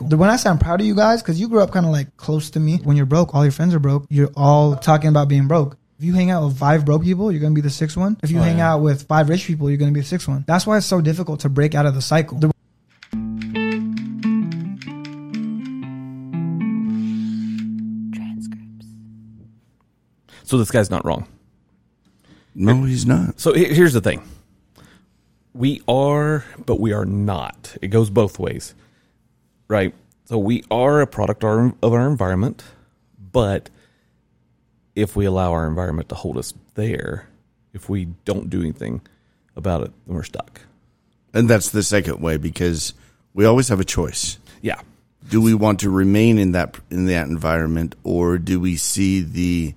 When I say I'm proud of you guys, because you grew up kind of like close to me. When you're broke, all your friends are broke. You're all talking about being broke. If you hang out with five broke people, you're gonna be the sixth one. If you Oh, hang yeah. out with five rich people, you're gonna be the sixth one. That's why it's so difficult to break out of the cycle. The- Transcripts. So this guy's not wrong. No, he's not. So here's the thing. We are, but we are not. It goes both ways. Right? So we are a product of our environment, but if we allow our environment to hold us there, if we don't do anything about it, then we're stuck. And that's the second way because we always have a choice. Yeah. Do we want to remain in that in that environment or do we see the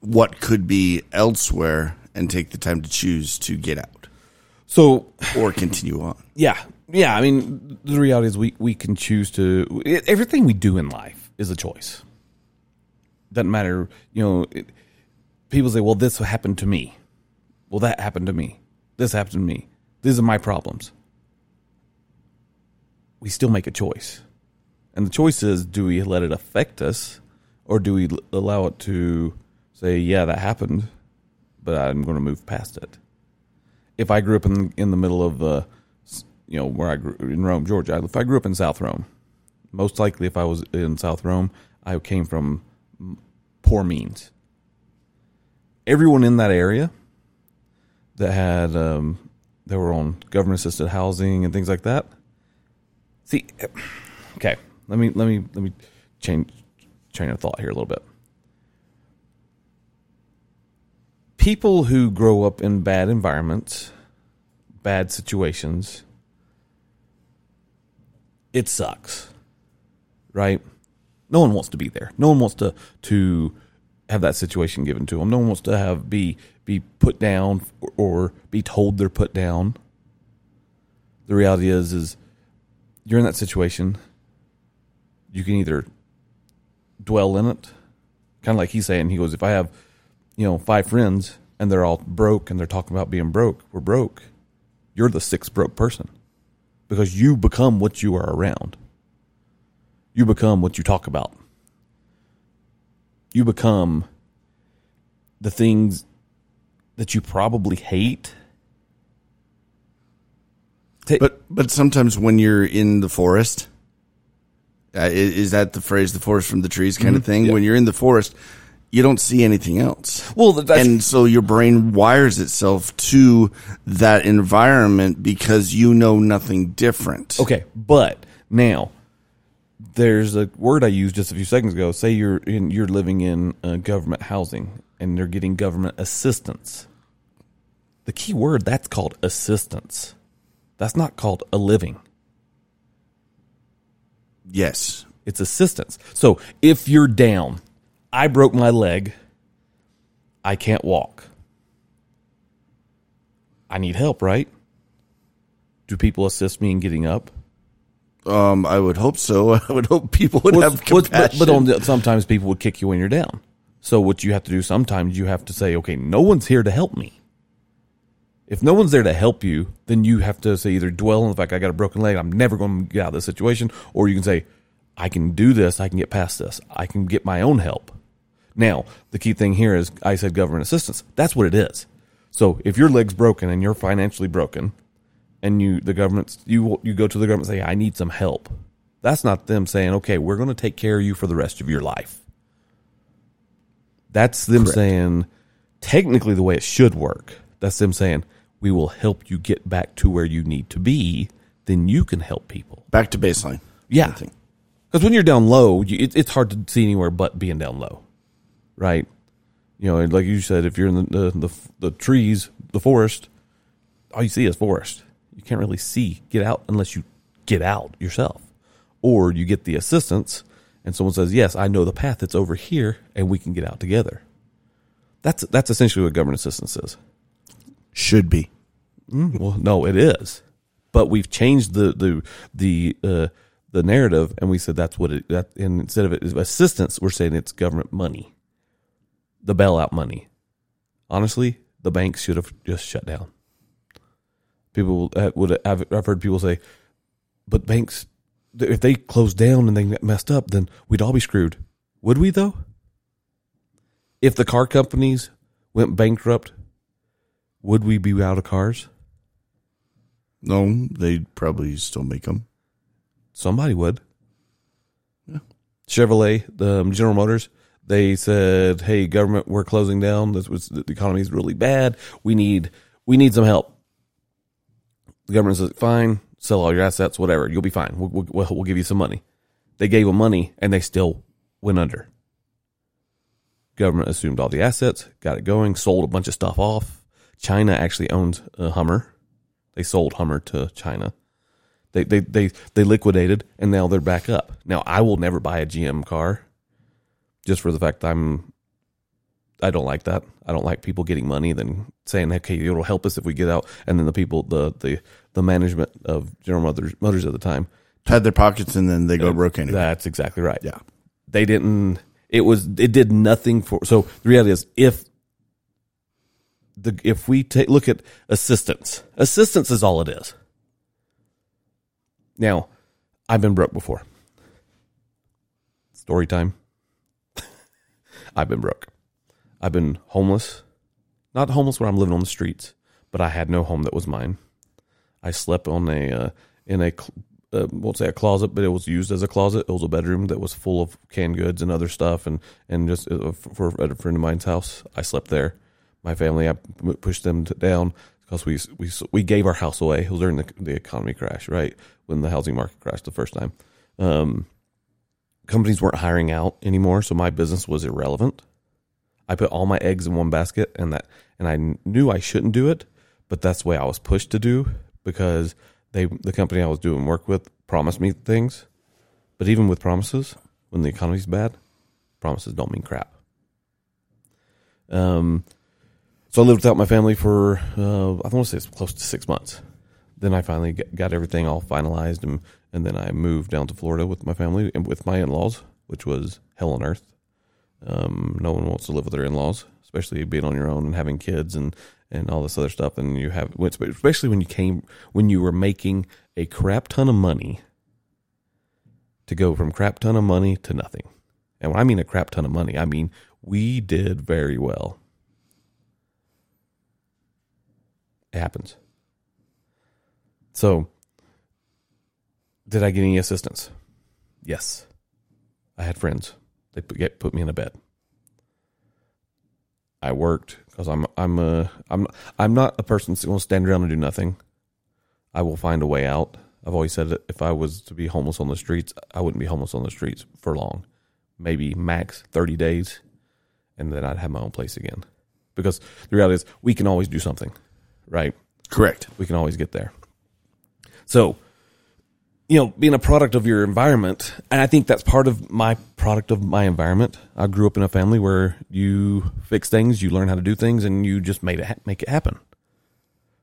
what could be elsewhere and take the time to choose to get out So or continue on? Yeah, yeah. I mean, the reality is we we can choose to everything we do in life is a choice. Doesn't matter, you know. It, people say, "Well, this happened to me." Well, that happened to me. This happened to me. These are my problems. We still make a choice, and the choice is: do we let it affect us, or do we allow it to say, "Yeah, that happened," but I'm going to move past it if I grew up in in the middle of the, you know, where I grew in Rome, Georgia. If I grew up in South Rome, most likely if I was in South Rome, I came from poor means. Everyone in that area that had um, they were on government assisted housing and things like that. See, okay, let me let me let me change train of thought here a little bit. people who grow up in bad environments, bad situations, it sucks. Right? No one wants to be there. No one wants to to have that situation given to them. No one wants to have be be put down or, or be told they're put down. The reality is is you're in that situation. You can either dwell in it, kind of like he's saying. He goes, if I have you know, five friends and they're all broke and they're talking about being broke, we're broke. You're the sixth broke person because you become what you are around. You become what you talk about. You become the things that you probably hate. But but sometimes when you're in the forest, uh, is that the phrase "the forest from the trees" kind of thing? Yeah. When you're in the forest, you don't see anything else. well, that's and so your brain wires itself to that environment because you know nothing different. Okay, but now there's a word I used just a few seconds ago. Say you're in, you're living in uh, government housing and they're getting government assistance. The key word that's called assistance. That's not called a living. Yes. It's assistance. So if you're down, I broke my leg, I can't walk. I need help, right? Do people assist me in getting up? Um, I would hope so. I would hope people would Well, have compassion. but, but on the, sometimes people would kick you when you're down. So what you have to do sometimes you have to say, okay, no one's here to help me. If no one's there to help you, then you have to say either dwell on the fact I got a broken leg, I'm never going to get out of this situation, or you can say, I can do this, I can get past this, I can get my own help. Now, the key thing here is I said government assistance. That's what it is. So if your leg's broken and you're financially broken, and you the government you you go to the government and say I need some help. That's not them saying okay we're going to take care of you for the rest of your life. That's them saying technically the way it should work. That's them saying we will help you get back to where you need to be. Then you can help people. Back to baseline. Yeah, because when you're down low, you, it, it's hard to see anywhere but being down low, right? You know, like you said, if you're in the, the the the trees, the forest, all you see is forest. You can't really see get out unless you get out yourself, or you get the assistance, and someone says, "Yes, I know the path. It's over here, and we can get out together." That's that's essentially what government assistance is. Should be. Well, no, it is, but we've changed the the the uh, the narrative, and we said that's what it. That and instead of it is assistance, we're saying it's government money, the bailout money. Honestly, the banks should have just shut down. People uh, would I've, I've heard people say, but banks if they closed down and they messed up, then we'd all be screwed. Would we though? If the car companies went bankrupt, would we be out of cars? No, they'd probably still make them. Somebody would. Chevrolet, the um, General Motors, they said, "Hey, government, we're closing down. This was the economy is really bad. We need we need some help." The government says, "Fine, sell all your assets, whatever. You'll be fine. We'll, we'll, we'll give you some money." They gave them money, and they still went under. Government assumed all the assets, got it going, sold a bunch of stuff off. China actually owns a Hummer. They sold Hummer to China. They, they they they liquidated and now they're back up. Now I will never buy a GM car just for the fact I'm I don't like that. I don't like people getting money then saying, "Okay, it'll help us if we get out." And then the people, the the the management of General Motors, Motors at the time, Had their pockets and then they go broke anyway. that's exactly right. Yeah. They didn't. It was. It did nothing for. So the reality is, if the if we take look at assistance, assistance is all it is. Now, I've been broke before. Story time. I've been broke. I've been homeless. Not homeless where I'm living on the streets, but I had no home that was mine. I slept on a uh, in a uh, won't say a closet, but it was used as a closet. It was a bedroom that was full of canned goods and other stuff, and and just uh, for at a friend of mine's house, I slept there. My family, I pushed them to, down because we we we gave our house away. It was during the the economy crash, right when the housing market crashed the first time. Um, companies weren't hiring out anymore, so my business was irrelevant. I put all my eggs in one basket, and that and I knew I shouldn't do it, but that's the way I was pushed to do because they the company I was doing work with promised me things, but even with promises, when the economy's bad, promises don't mean crap. Um, so I lived without my family for uh, I want to say it's close to six months. Then I finally got everything all finalized, and and then I moved down to Florida with my family and with my in laws, which was hell on earth. Um, no one wants to live with their in laws, especially being on your own and having kids and and all this other stuff. And you have, especially when you came when you were making a crap ton of money to go from crap ton of money to nothing. And when I mean a crap ton of money, I mean we did very well. It happens. So, did I get any assistance? Yes. I had friends. They put, get, put me in a bed. I worked because I'm I'm a I'm I'm not a person that's going to stand around and do nothing. I will find a way out. I've always said that if I was to be homeless on the streets, I wouldn't be homeless on the streets for long. Maybe max 30 days and then I'd have my own place again. Because the reality is we can always do something, right? Correct. We can always get there. So, you know, being a product of your environment, and I think that's part of my product of my environment. I grew up in a family where you fix things, you learn how to do things, and you just made it ha- make it happen.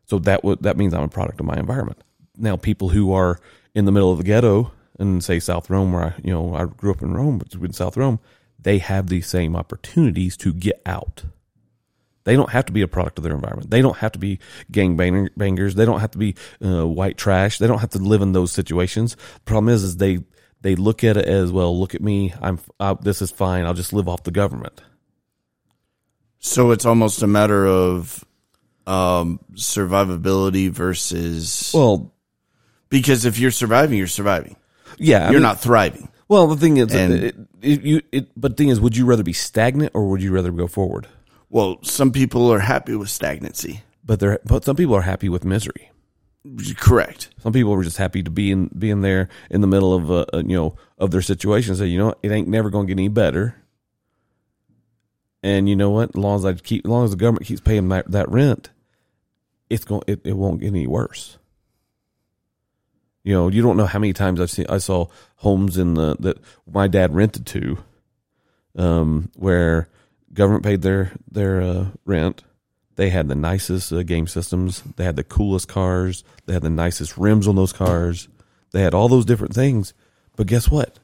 So that would that means I'm a product of my environment. Now, people who are in the middle of the ghetto and say South Rome, where I you know I grew up in Rome, but in South Rome, they have the same opportunities to get out. They don't have to be a product of their environment. They don't have to be gang bangers. They don't have to be uh, white trash. They don't have to live in those situations. The problem is, is they they look at it as well. Look at me. I'm uh, this is fine. I'll just live off the government. So it's almost a matter of um, survivability versus Well, because if you're surviving, you're surviving. yeah, you're mean- not thriving. Well, the thing is, And- it, it, you, it, but the thing is, would you rather be stagnant or would you rather go forward? Well, some people are happy with stagnancy. But they're, but some people are happy with misery. Correct. Some people are just happy to be in, being there in the middle of, uh, uh, you know, of their situation. Say, you know, what? it ain't never going to get any better. And you know what? As long as I keep, as long as the government keeps paying that, that rent, it's going, it, it won't get any worse. You know, you don't know how many times I've seen, I saw homes in the, that my dad rented to, um, where government paid their, their, uh, rent. They had the nicest uh, game systems. They had the coolest cars. They had the nicest rims on those cars. They had all those different things. But guess what?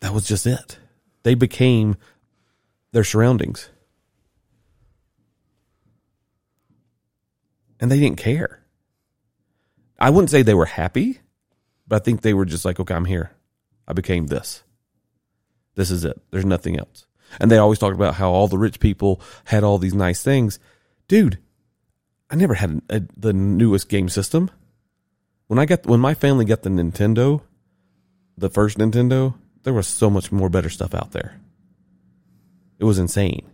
That was just it. They became their surroundings. And they didn't care. I wouldn't say they were happy, But I think they were just like, okay, I'm here. I became this. This is it. There's nothing else. And they always talked about how all the rich people had all these nice things. Dude, I never had a, the newest game system. When I got when my family got the Nintendo, the first Nintendo, there was so much more better stuff out there. It was insane.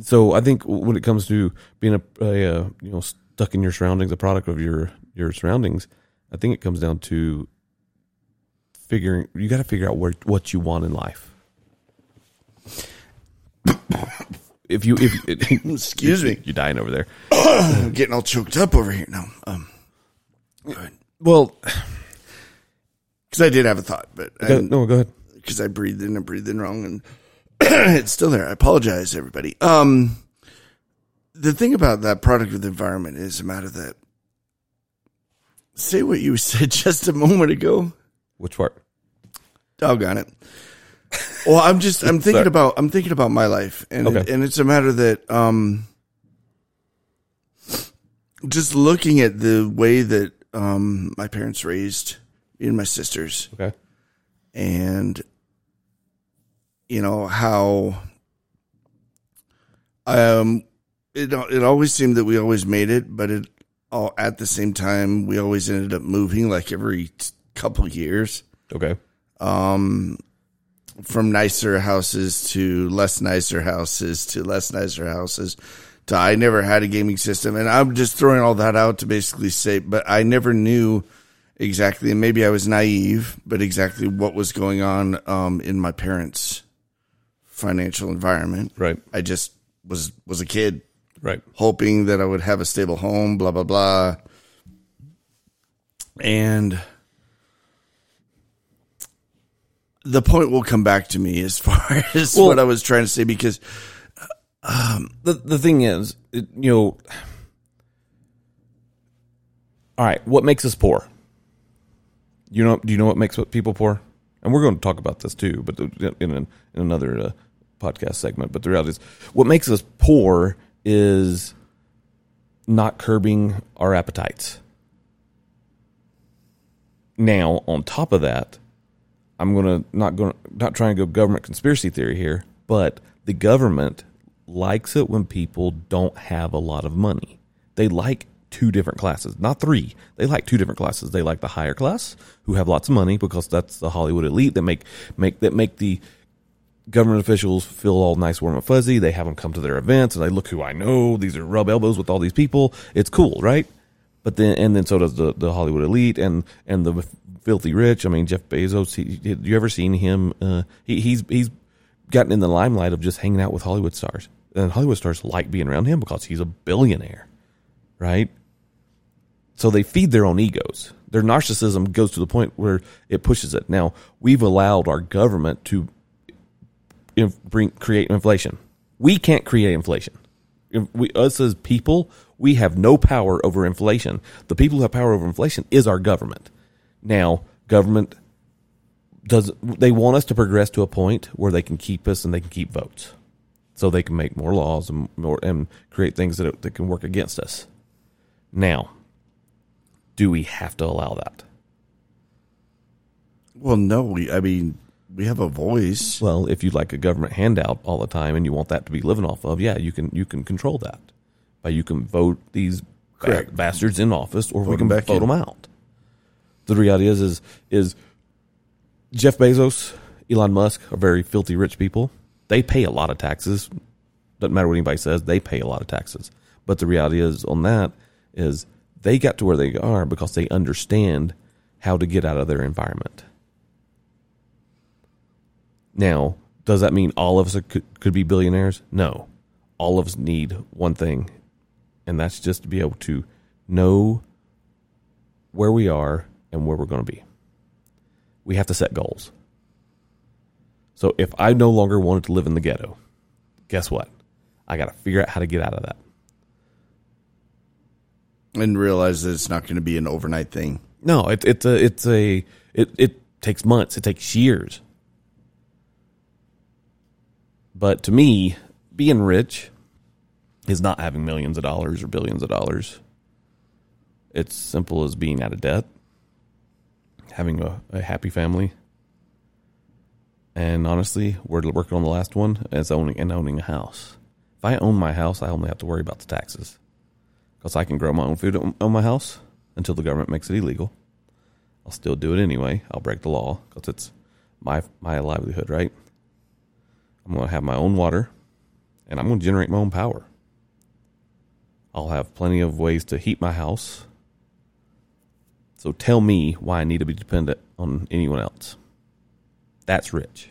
So I think when it comes to being a, a uh, you know stuck in your surroundings, a product of your your surroundings, I think it comes down to figuring. You got to figure out where what you want in life. If you if Excuse me. you're dying over there. I'm getting all choked up over here now. Um, Well, because I did have a thought, but go, no, go ahead. because I breathed in and breathed in wrong, and it's still there. I apologize, everybody. Um, the thing about that product of the environment is a matter that say what you said just a moment ago. Which part? Doggone it. Well, I'm just I'm thinking Sorry. about I'm thinking about my life, and Okay. and it's a matter that um, just looking at the way that um my parents raised me and my sisters, Okay. and you know how um it it always seemed that we always made it, but it all at the same time we always ended up moving like every t- couple years Okay. um, from nicer houses to less nicer houses to less nicer houses to I never had a gaming system. And I'm just throwing all that out to basically say, but I never knew exactly, and maybe I was naive, but exactly what was going on um, in my parents' financial environment. Right. I just was was a kid Right. hoping that I would have a stable home, blah, blah, blah. And the point will come back to me as far as Well- what I was trying to say because the the thing is, it, you know, all right, what makes us poor? You know, do you know what makes people poor? And we're going to talk about this too, but in an, in another uh, podcast segment. But the reality is, what makes us poor is not curbing our appetites. Now, on top of that, I'm gonna not gonna not trying to go government conspiracy theory here, but the government likes it when people don't have a lot of money. They like two different classes, not three. They like two different classes. They like the higher class who have lots of money because that's the Hollywood elite that make make that make the government officials feel all nice, warm, and fuzzy. They have them come to their events and they look who I know. These are rub elbows with all these people. It's cool, right? But then, and then so does the, the Hollywood elite and, and the filthy rich. I mean, Jeff Bezos, he, you ever seen him? Uh, he, he's, he's gotten in the limelight of just hanging out with Hollywood stars. And Hollywood stars like being around him because he's a billionaire, right? So they feed their own egos. Their narcissism goes to the point where it pushes it. Now, we've allowed our government to bring create inflation. We can't create inflation. If we us as people, we have no power over inflation. The people who have power over inflation is our government. Now, government does they want us to progress to a point where they can keep us and they can keep votes, so they can make more laws and more and create things that that can work against us. Now, do we have to allow that? well, no, we, I mean, we have a voice. Well, if you like a government handout all the time and you want that to be living off of, yeah, you can you can control that. But you can vote these ba- bastards in office, or we can can 'em back vote in. them out. The reality is, is is Jeff Bezos, Elon Musk are very filthy rich people. They pay a lot of taxes. Doesn't matter what anybody says, they pay a lot of taxes. But the reality is, on that, is they got to where they are because they understand how to get out of their environment. Now, does that mean all of us could, could be billionaires? No. All of us need one thing, and that's just to be able to know where we are and where we're going to be. We have to set goals. So if I no longer wanted to live in the ghetto, guess what? I got to figure out how to get out of that. and realize that it's not going to be an overnight thing. No, it, it's a it's a it it takes months. It takes years. But to me, being rich is not having millions of dollars or billions of dollars. It's simple as being out of debt, having a, a happy family, and honestly, we're working on the last one as owning and owning a house. If I own my house, I only have to worry about the taxes because I can grow my own food on my house until the government makes it illegal. I'll still do it anyway. I'll break the law because it's my my livelihood, right? I'm going to have my own water, and I'm going to generate my own power. I'll have plenty of ways to heat my house. So tell me why I need to be dependent on anyone else. That's rich.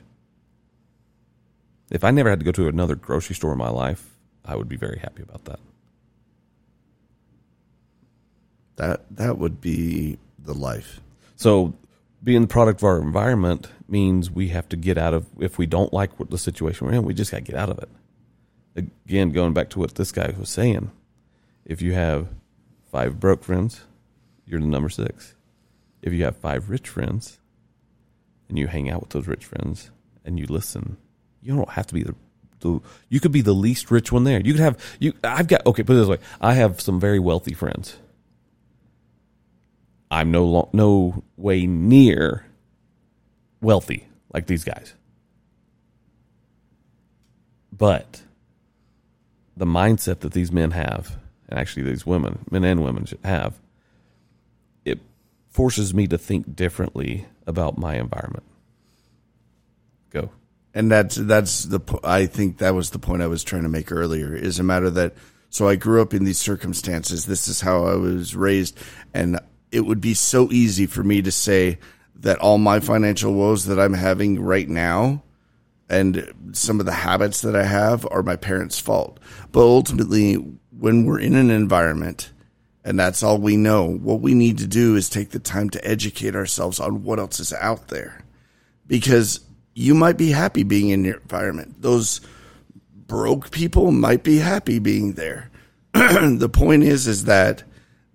If I never had to go to another grocery store in my life, I would be very happy about that. That that would be the life. So, being the product of our environment means we have to get out of. If we don't like what the situation we're in, we just got to get out of it. Again, going back to what this guy was saying, if you have five broke friends, you're the number six. If you have five rich friends, and you hang out with those rich friends and you listen, you don't have to be the, the you could be the least rich one there. You could have you. I've got okay. Put it this way: I have some very wealthy friends. I'm no no way near wealthy like these guys, but the mindset that these men have, actually these women, men and women should have, it forces me to think differently about my environment. Go. And that's that's the I think that was the point I was trying to make earlier. Is a matter that so I grew up in these circumstances. This is how I was raised, and it would be so easy for me to say that all my financial woes that I'm having right now and some of the habits that I have are my parents' fault. But ultimately, when we're in an environment and that's all we know, what we need to do is take the time to educate ourselves on what else is out there. Because you might be happy being in your environment. Those broke people might be happy being there. the point is is that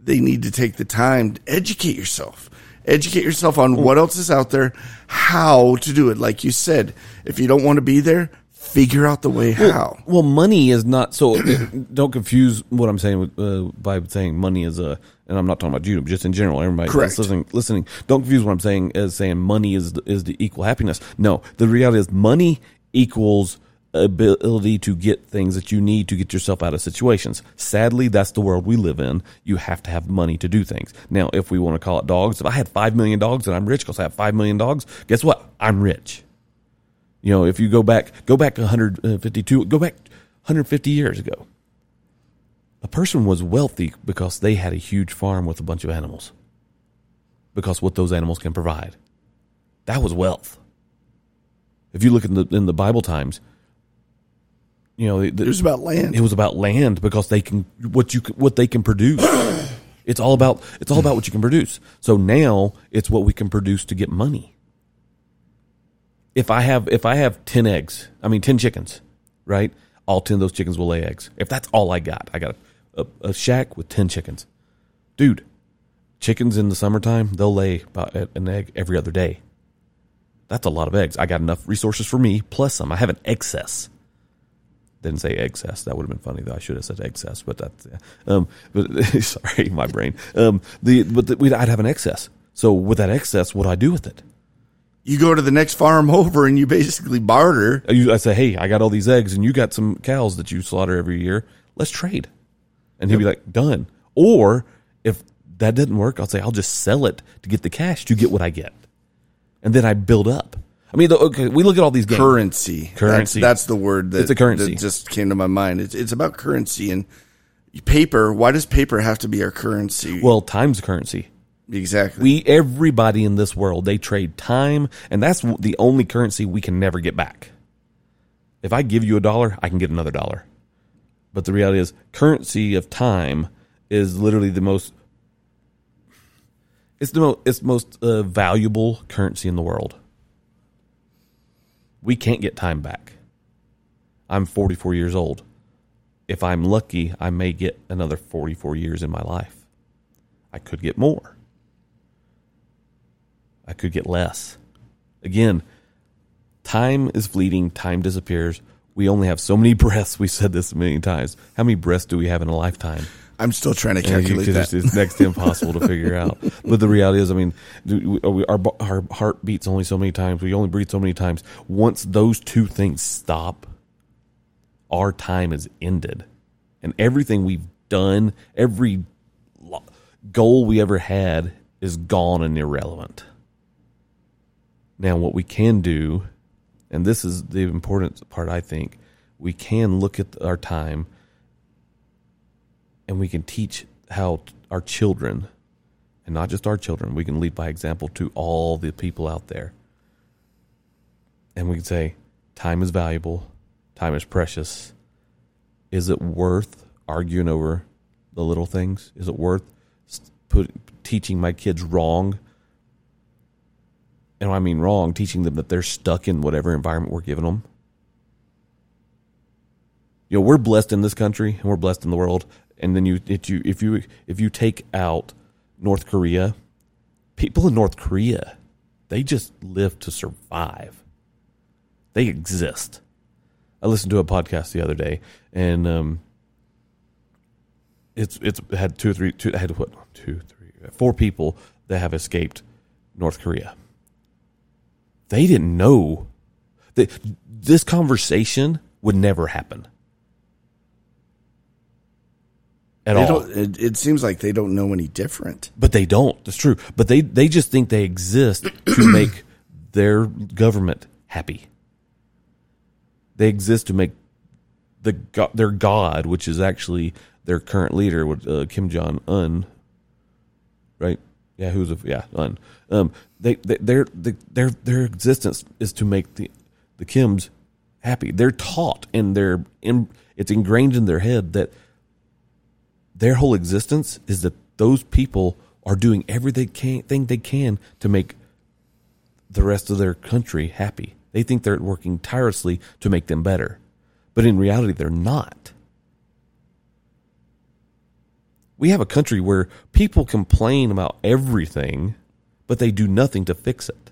they need to take the time to educate yourself. Educate yourself on what else is out there, how to do it. Like you said, if you don't want to be there, figure out the way how. Well, money is not so. don't confuse what I'm saying with, uh, by saying money is a. And I'm not talking about you, but just in general, everybody Correct. listening. Listening, don't confuse what I'm saying as saying money is the, is the equal happiness. No, the reality is money equals ability to get things that you need to get yourself out of situations. Sadly, that's the world we live in. You have to have money to do things. Now, if we want to call it dogs, if I had five million dogs and I'm rich because I have five million dogs, guess what? I'm rich. You know, if you go back, go back 152, uh, go back 150 years ago. A person was wealthy because they had a huge farm with a bunch of animals. Because what those animals can provide. That was wealth. If you look in the in the Bible times, you know, the, It was about land. it was about land because they can what you what they can produce. it's all about it's all about what you can produce. So now it's what we can produce to get money. If I have if I have ten eggs, I mean ten chickens, right? All ten of those chickens will lay eggs. If that's all I got, I got a, a, a shack with ten chickens, dude. Chickens in the summertime they'll lay about an egg every other day. That's a lot of eggs. I got enough resources for me plus some. I have an excess didn't say excess. That would have been funny though. I should have said excess, but that's yeah. um. But sorry, my brain. Um. The but the, I'd have an excess. So with that excess, what do I do with it? You go to the next farm over and you basically barter. I, say, hey, I got all these eggs, and you got some cows that you slaughter every year. Let's trade. And he'd be like, done. Or if that didn't work, I'll say, I'll just sell it to get the cash to get what I get, and then I build up. I mean, okay, we look at all these games. Currency. Currency. That's, that's the word that, It's a currency. that just came to my mind. It's, it's about currency and paper. Why does paper have to be our currency? Well, time's currency. Exactly. We everybody in this world they trade time, and that's the only currency we can never get back. If I give you a dollar, I can get another dollar. But the reality is, currency of time is literally the most. It's the most. It's most uh, valuable currency in the world. We can't get time back. I'm 44 years old. If I'm lucky, I may get another 44 years in my life. I could get more. I could get less. Again, time is fleeting, time disappears. We only have so many breaths. We said this a million times. How many breaths do we have in a lifetime? I'm still trying to calculate that. just- it's next to impossible to figure out. But the reality is, I mean, we- our our heart beats only so many times. We only breathe so many times. Once those two things stop, our time is ended, and everything we've done, every goal we ever had, is gone and irrelevant. Now, what we can do, and this is the important part, I think, we can look at our time and we can teach how our children, and not just our children, we can lead by example to all the people out there. And we can say, time is valuable, time is precious. Is it worth arguing over the little things? Is it worth put, teaching my kids wrong? And I mean wrong, teaching them that they're stuck in whatever environment we're giving them. You know, we're blessed in this country and we're blessed in the world. And then you, if you, if you, if you take out North Korea, people in North Korea, they just live to survive. They exist. I listened to a podcast the other day, and um, it's it's had two three, two, had what two, three, four people that have escaped North Korea. They didn't know that this conversation would never happen at They all. it, it seems like they don't know any different. But they don't. That's true. But they they just think they exist to make their government happy. They exist to make the their god, which is actually their current leader, uh, Kim Jong Un. Right? Yeah, who's a yeah Un. Um, they, they their the, their their existence is to make the the Kims happy. They're taught and they're in, it's ingrained in their head that their whole existence is that those people are doing everything they can to make the rest of their country happy. They think they're working tirelessly to make them better. But in reality, they're not. We have a country where people complain about everything, but they do nothing to fix it.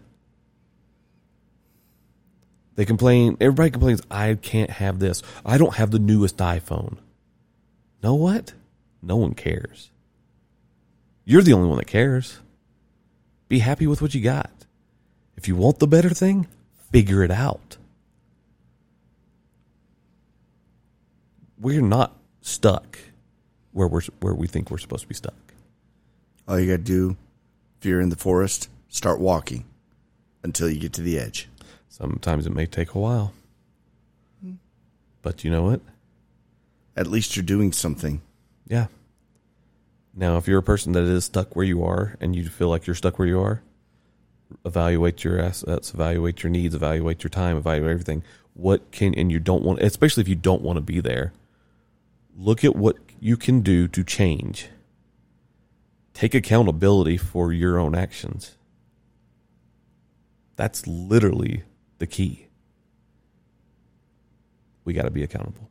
They complain, everybody complains, I can't have this. I don't have the newest iPhone. Know what? No one cares. You're the only one that cares. Be happy with what you got. If you want the better thing, figure it out. We're not stuck where we're where we think we're supposed to be stuck. All you got to do, if you're in the forest, start walking until you get to the edge. Sometimes it may take a while. But you know what? At least you're doing something. Yeah. Now, if you're a person that is stuck where you are and you feel like you're stuck where you are, evaluate your assets, evaluate your needs, evaluate your time, evaluate everything. What can, and you don't want, especially if you don't want to be there, look at what you can do to change. Take accountability for your own actions. That's literally the key. We got to be accountable.